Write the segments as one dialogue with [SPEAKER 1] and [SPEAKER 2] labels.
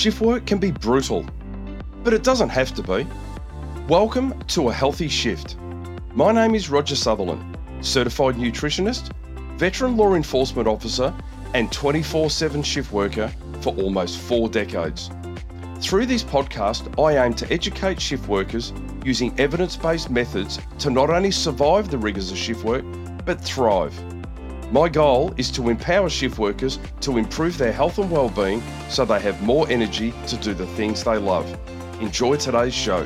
[SPEAKER 1] Shift work can be brutal, but it doesn't have to be. Welcome to A Healthy Shift. My name is Roger Sutherland, certified nutritionist, veteran law enforcement officer, and 24 7 shift worker for almost four decades. Through this podcast, I aim to educate shift workers using evidence based methods to not only survive the rigours of shift work, but thrive. My goal is to empower shift workers to improve their health and well-being so they have more energy to do the things they love. Enjoy today's show.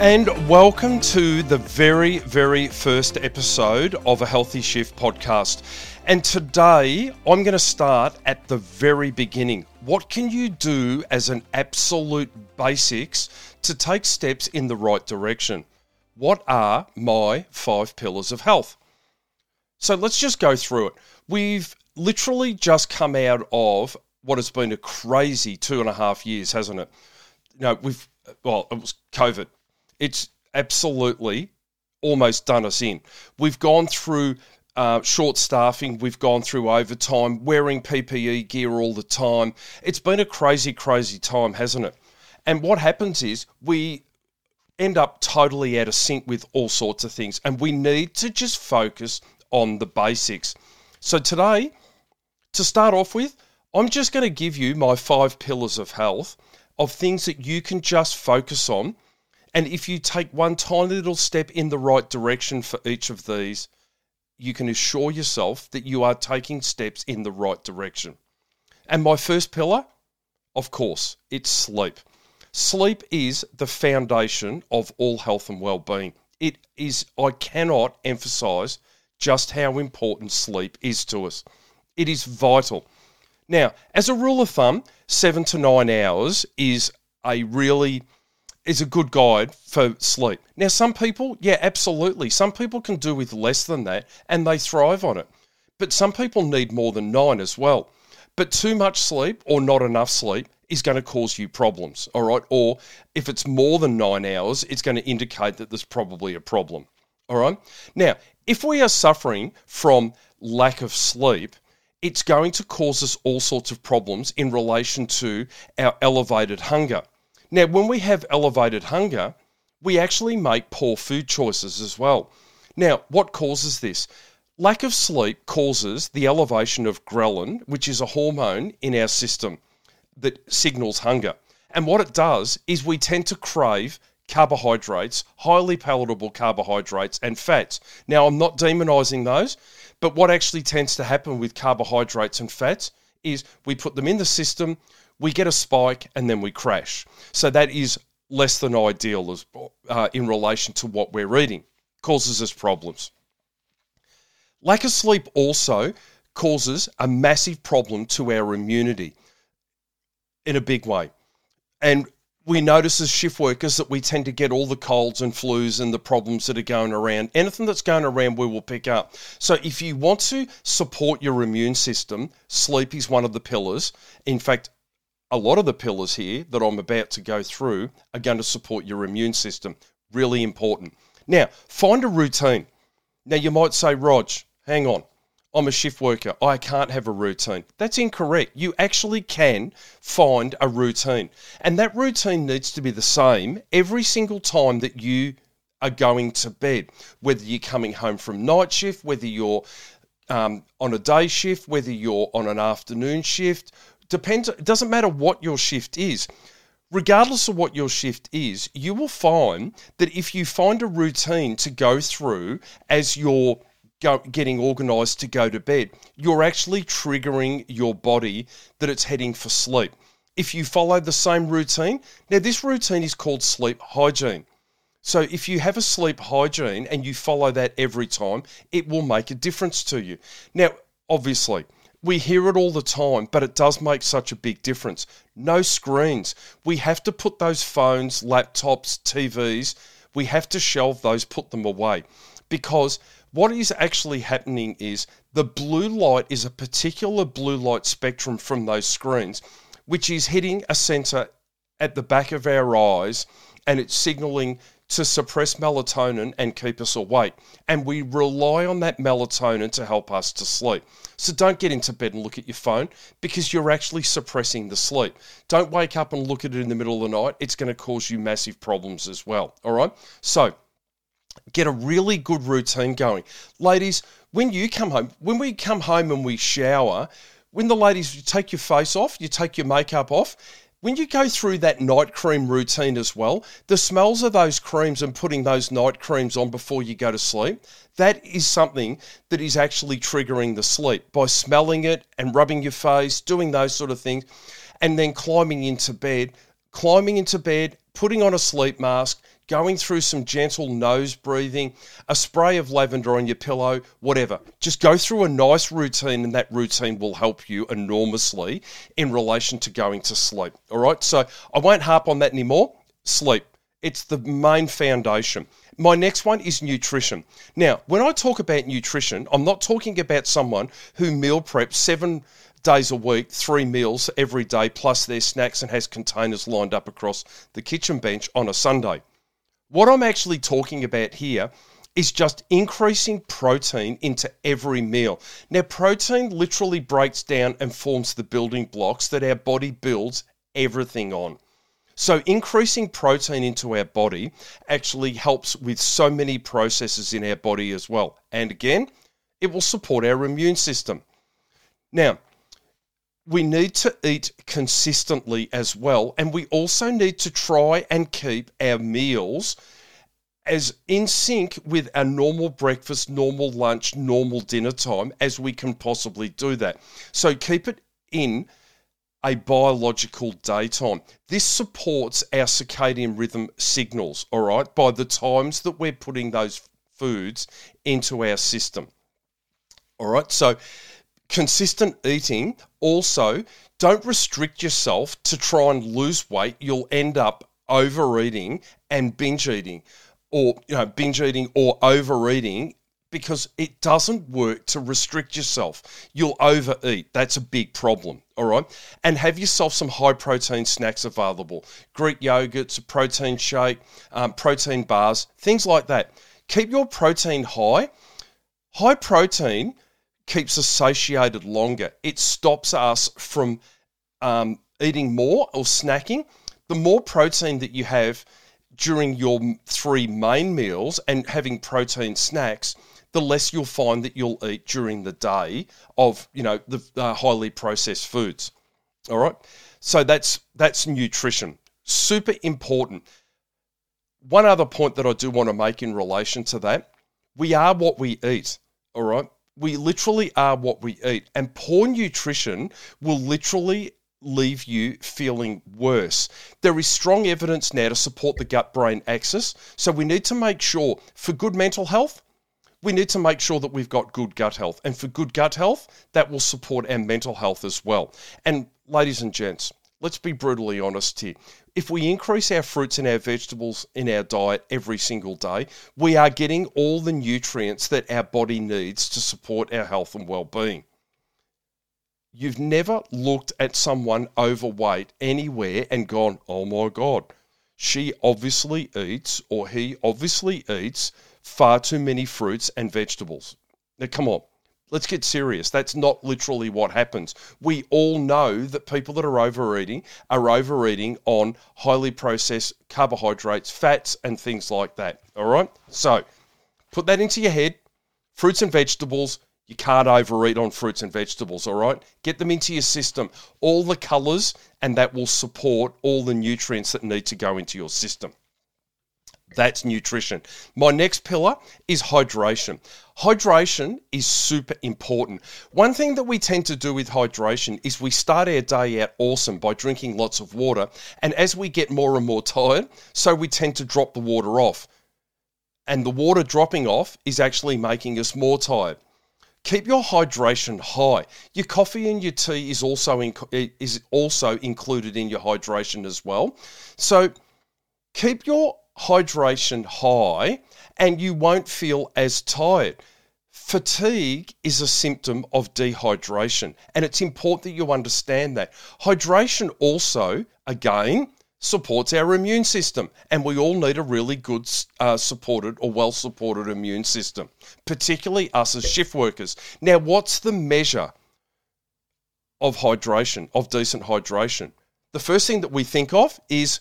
[SPEAKER 1] And welcome to the very, very first episode of a Healthy Shift podcast. And today I'm going to start at the very beginning. What can you do as an absolute basics to take steps in the right direction? What are my five pillars of health? So let's just go through it. We've literally just come out of what has been a crazy two and a half years, hasn't it? You know, we've, well, it was COVID. It's absolutely almost done us in. We've gone through uh, short staffing, we've gone through overtime, wearing PPE gear all the time. It's been a crazy, crazy time, hasn't it? And what happens is we end up totally out of sync with all sorts of things. And we need to just focus on the basics. So, today, to start off with, I'm just going to give you my five pillars of health of things that you can just focus on. And if you take one tiny little step in the right direction for each of these, you can assure yourself that you are taking steps in the right direction. And my first pillar, of course, it's sleep. Sleep is the foundation of all health and well-being. It is I cannot emphasize just how important sleep is to us. It is vital. Now, as a rule of thumb, 7 to 9 hours is a really is a good guide for sleep. Now, some people, yeah, absolutely. Some people can do with less than that and they thrive on it. But some people need more than 9 as well. But too much sleep or not enough sleep is going to cause you problems, all right? Or if it's more than nine hours, it's going to indicate that there's probably a problem, all right? Now, if we are suffering from lack of sleep, it's going to cause us all sorts of problems in relation to our elevated hunger. Now, when we have elevated hunger, we actually make poor food choices as well. Now, what causes this? Lack of sleep causes the elevation of ghrelin, which is a hormone in our system that signals hunger. And what it does is we tend to crave carbohydrates, highly palatable carbohydrates, and fats. Now, I'm not demonizing those, but what actually tends to happen with carbohydrates and fats is we put them in the system, we get a spike, and then we crash. So that is less than ideal as, uh, in relation to what we're eating, causes us problems. Lack of sleep also causes a massive problem to our immunity in a big way. And we notice as shift workers that we tend to get all the colds and flus and the problems that are going around. Anything that's going around, we will pick up. So, if you want to support your immune system, sleep is one of the pillars. In fact, a lot of the pillars here that I'm about to go through are going to support your immune system. Really important. Now, find a routine. Now, you might say, Rog, hang on. I'm a shift worker. I can't have a routine. That's incorrect. You actually can find a routine. And that routine needs to be the same every single time that you are going to bed, whether you're coming home from night shift, whether you're um, on a day shift, whether you're on an afternoon shift. Depends. It doesn't matter what your shift is. Regardless of what your shift is, you will find that if you find a routine to go through as your go, getting organized to go to bed, you're actually triggering your body that it's heading for sleep. If you follow the same routine, now this routine is called sleep hygiene. So if you have a sleep hygiene and you follow that every time, it will make a difference to you. Now, obviously, we hear it all the time, but it does make such a big difference. No screens. We have to put those phones, laptops, TVs, we have to shelve those, put them away because what is actually happening is the blue light is a particular blue light spectrum from those screens, which is hitting a sensor at the back of our eyes and it's signaling to suppress melatonin and keep us awake. And we rely on that melatonin to help us to sleep. So don't get into bed and look at your phone because you're actually suppressing the sleep. Don't wake up and look at it in the middle of the night. It's going to cause you massive problems as well. All right. So get a really good routine going. Ladies, when you come home, when we come home and we shower, when the ladies you take your face off, you take your makeup off, when you go through that night cream routine as well, the smells of those creams and putting those night creams on before you go to sleep, that is something that is actually triggering the sleep by smelling it and rubbing your face, doing those sort of things, and then climbing into bed, climbing into bed, putting on a sleep mask, going through some gentle nose breathing, a spray of lavender on your pillow, whatever. Just go through a nice routine, and that routine will help you enormously in relation to going to sleep. All right, so I won't harp on that anymore. Sleep. It's the main foundation. My next one is nutrition. Now, when I talk about nutrition, I'm not talking about someone who meal preps seven days a week, three meals every day, plus their snacks, and has containers lined up across the kitchen bench on a Sunday. What I'm actually talking about here is just increasing protein into every meal. Now, protein literally breaks down and forms the building blocks that our body builds everything on. So, increasing protein into our body actually helps with so many processes in our body as well. And again, it will support our immune system. Now, we need to eat consistently as well. And we also need to try and keep our meals as in sync with our normal breakfast, normal lunch, normal dinner time as we can possibly do that. So keep it in a biological daytime. This supports our circadian rhythm signals, all right, by the times that we're putting those foods into our system. All right, so consistent eating also don't restrict yourself to try and lose weight you'll end up overeating and binge eating or you know binge eating or overeating because it doesn't work to restrict yourself. You'll overeat. That's a big problem. All right. And have yourself some high protein snacks available Greek yogurts, a protein shake, um, protein bars, things like that. Keep your protein high. High protein keeps us satiated longer. It stops us from um, eating more or snacking. The more protein that you have during your three main meals and having protein snacks, the less you'll find that you'll eat during the day of you know the uh, highly processed foods. All right, so that's that's nutrition, super important. One other point that I do want to make in relation to that, we are what we eat. All right, we literally are what we eat, and poor nutrition will literally leave you feeling worse. There is strong evidence now to support the gut brain axis, so we need to make sure for good mental health, we need to make sure that we've got good gut health. And for good gut health, that will support our mental health as well. And ladies and gents, let's be brutally honest here. If we increase our fruits and our vegetables in our diet every single day, we are getting all the nutrients that our body needs to support our health and well being. You've never looked at someone overweight anywhere and gone, oh my God, she obviously eats or he obviously eats far too many fruits and vegetables. Now, come on, let's get serious. That's not literally what happens. We all know that people that are overeating are overeating on highly processed carbohydrates, fats, and things like that. All right? So put that into your head. Fruits and vegetables, you can't overeat on fruits and vegetables, all right? Get them into your system, all the colors, and that will support all the nutrients that need to go into your system. That's nutrition. My next pillar is hydration. Hydration is super important. One thing that we tend to do with hydration is we start our day out awesome by drinking lots of water, and as we get more and more tired, so we tend to drop the water off. And the water dropping off is actually making us more tired. Keep your hydration high. Your coffee and your tea is also in, is also included in your hydration as well. So keep your hydration high and you won't feel as tired. Fatigue is a symptom of dehydration, and it's important that you understand that. Hydration also, again, supports our immune system. And we all need a really good, uh, supported or well supported immune system, particularly us as shift workers. Now, what's the measure of hydration, of decent hydration? The first thing that we think of is,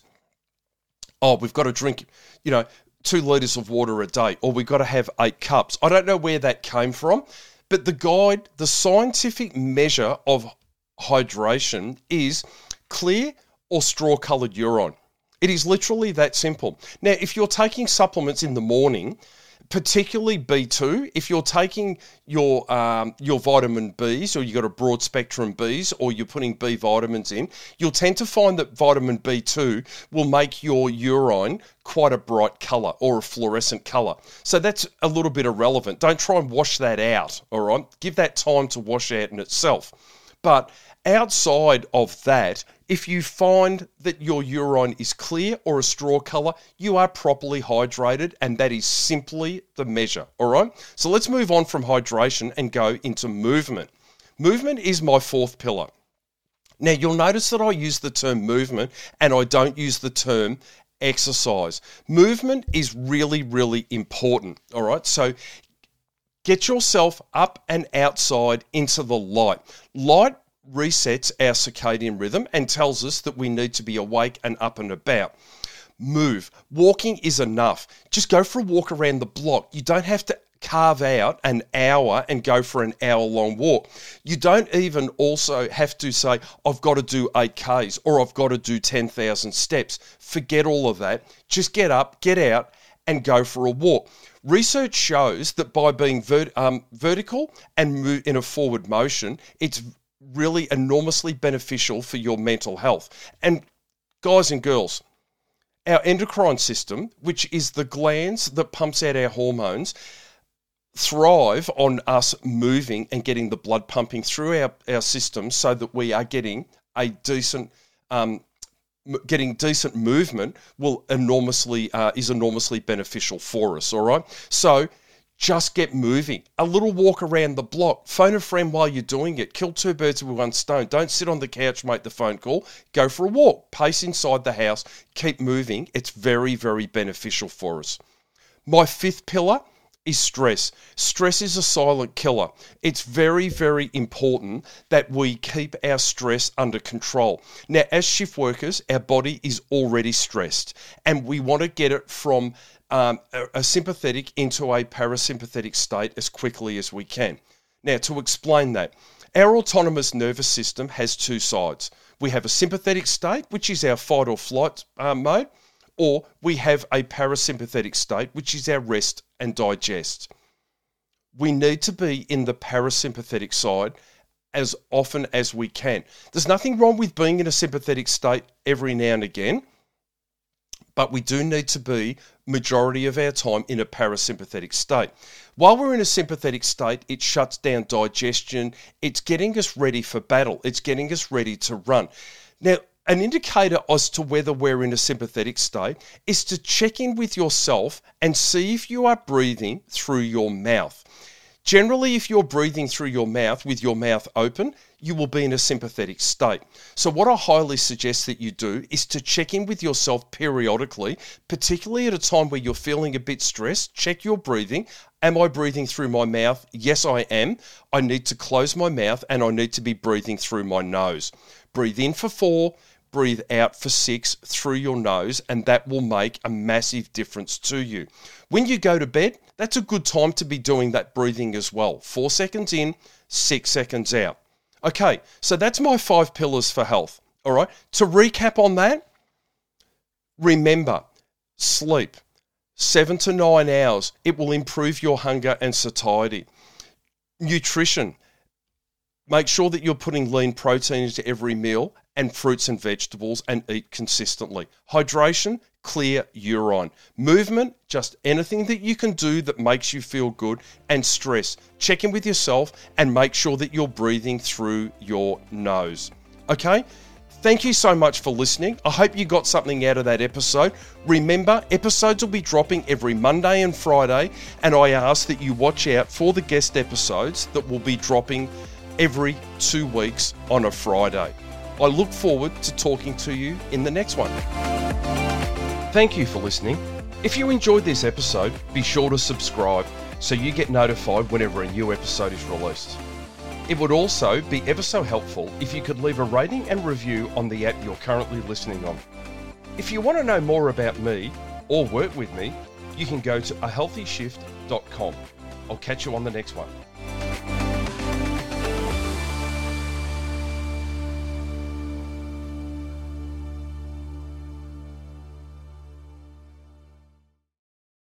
[SPEAKER 1] oh, we've got to drink, you know, two litres of water a day, or we've got to have eight cups. I don't know where that came from, but the guide, the scientific measure of hydration is clear or straw coloured urine. It is literally that simple. Now, if you're taking supplements in the morning, particularly B2, if you're taking your um, your vitamin Bs or you've got a broad spectrum Bs or you're putting B vitamins in, you'll tend to find that vitamin B2 will make your urine quite a bright colour or a fluorescent colour. So that's a little bit irrelevant. Don't try and wash that out, all right? Give that time to wash out in itself. But outside of that, if you find that your urine is clear or a straw colour, you are properly hydrated, and that is simply the measure. All right. So let's move on from hydration and go into movement. Movement is my fourth pillar. Now, you'll notice that I use the term movement and I don't use the term exercise. Movement is really, really important. All right. So get yourself up and outside into the light. Light resets our circadian rhythm and tells us that we need to be awake and up and about. Move. Walking is enough. Just go for a walk around the block. You don't have to carve out an hour and go for an hour long walk. You don't even also have to say, I've got to do 8Ks or I've got to do 10,000 steps. Forget all of that. Just get up, get out, and go for a walk. Research shows that by being um, vertical and in a forward motion, it's really enormously beneficial for your mental health. And guys and girls, our endocrine system, which is the glands that pumps out our hormones, thrive on us moving and getting the blood pumping through our, our system so that we are getting a decent um, getting decent movement will enormously uh, is enormously beneficial for us all right so just get moving. A little walk around the block. Phone a friend while you're doing it. Kill two birds with one stone. Don't sit on the couch, make the phone call. Go for a walk. Pace inside the house. Keep moving. It's very, very beneficial for us. My fifth pillar is stress. Stress is a silent killer. It's very, very important that we keep our stress under control. Now, as shift workers, our body is already stressed, and we want to get it from um, a, a sympathetic into a parasympathetic state as quickly as we can. Now, to explain that, our autonomous nervous system has two sides. We have a sympathetic state, which is our fight or flight uh, mode, or we have a parasympathetic state, which is our rest and digest. We need to be in the parasympathetic side as often as we can. There's nothing wrong with being in a sympathetic state every now and again but we do need to be majority of our time in a parasympathetic state. While we're in a sympathetic state, it shuts down digestion. It's getting us ready for battle. It's getting us ready to run. Now, an indicator as to whether we're in a sympathetic state is to check in with yourself and see if you are breathing through your mouth. Generally, if you're breathing through your mouth with your mouth open, you will be in a sympathetic state. So, what I highly suggest that you do is to check in with yourself periodically, particularly at a time where you're feeling a bit stressed. Check your breathing. Am I breathing through my mouth? Yes, I am. I need to close my mouth and I need to be breathing through my nose. Breathe in for four, breathe out for six through your nose, and that will make a massive difference to you. When you go to bed, that's a good time to be doing that breathing as well. Four seconds in, six seconds out. Okay, so that's my five pillars for health. All right, to recap on that, remember sleep, seven to nine hours. It will improve your hunger and satiety. Nutrition, make sure that you're putting lean protein into every meal and fruits and vegetables and eat consistently. Hydration, clear urine. Movement, just anything that you can do that makes you feel good. And stress, check in with yourself and make sure that you're breathing through your nose. Okay? Thank you so much for listening. I hope you got something out of that episode. Remember, episodes will be dropping every Monday and Friday, and I ask that you watch out for the guest episodes that will be dropping every two weeks on a Friday. I look forward to talking to you in the next one. Thank you for listening. If you enjoyed this episode, be sure to subscribe so you get notified whenever a new episode is released. It would also be ever so helpful if you could leave a rating and review on the app you're currently listening on. If you want to know more about me or work with me, you can go to ahealthyshift.com. I'll catch you on the next one.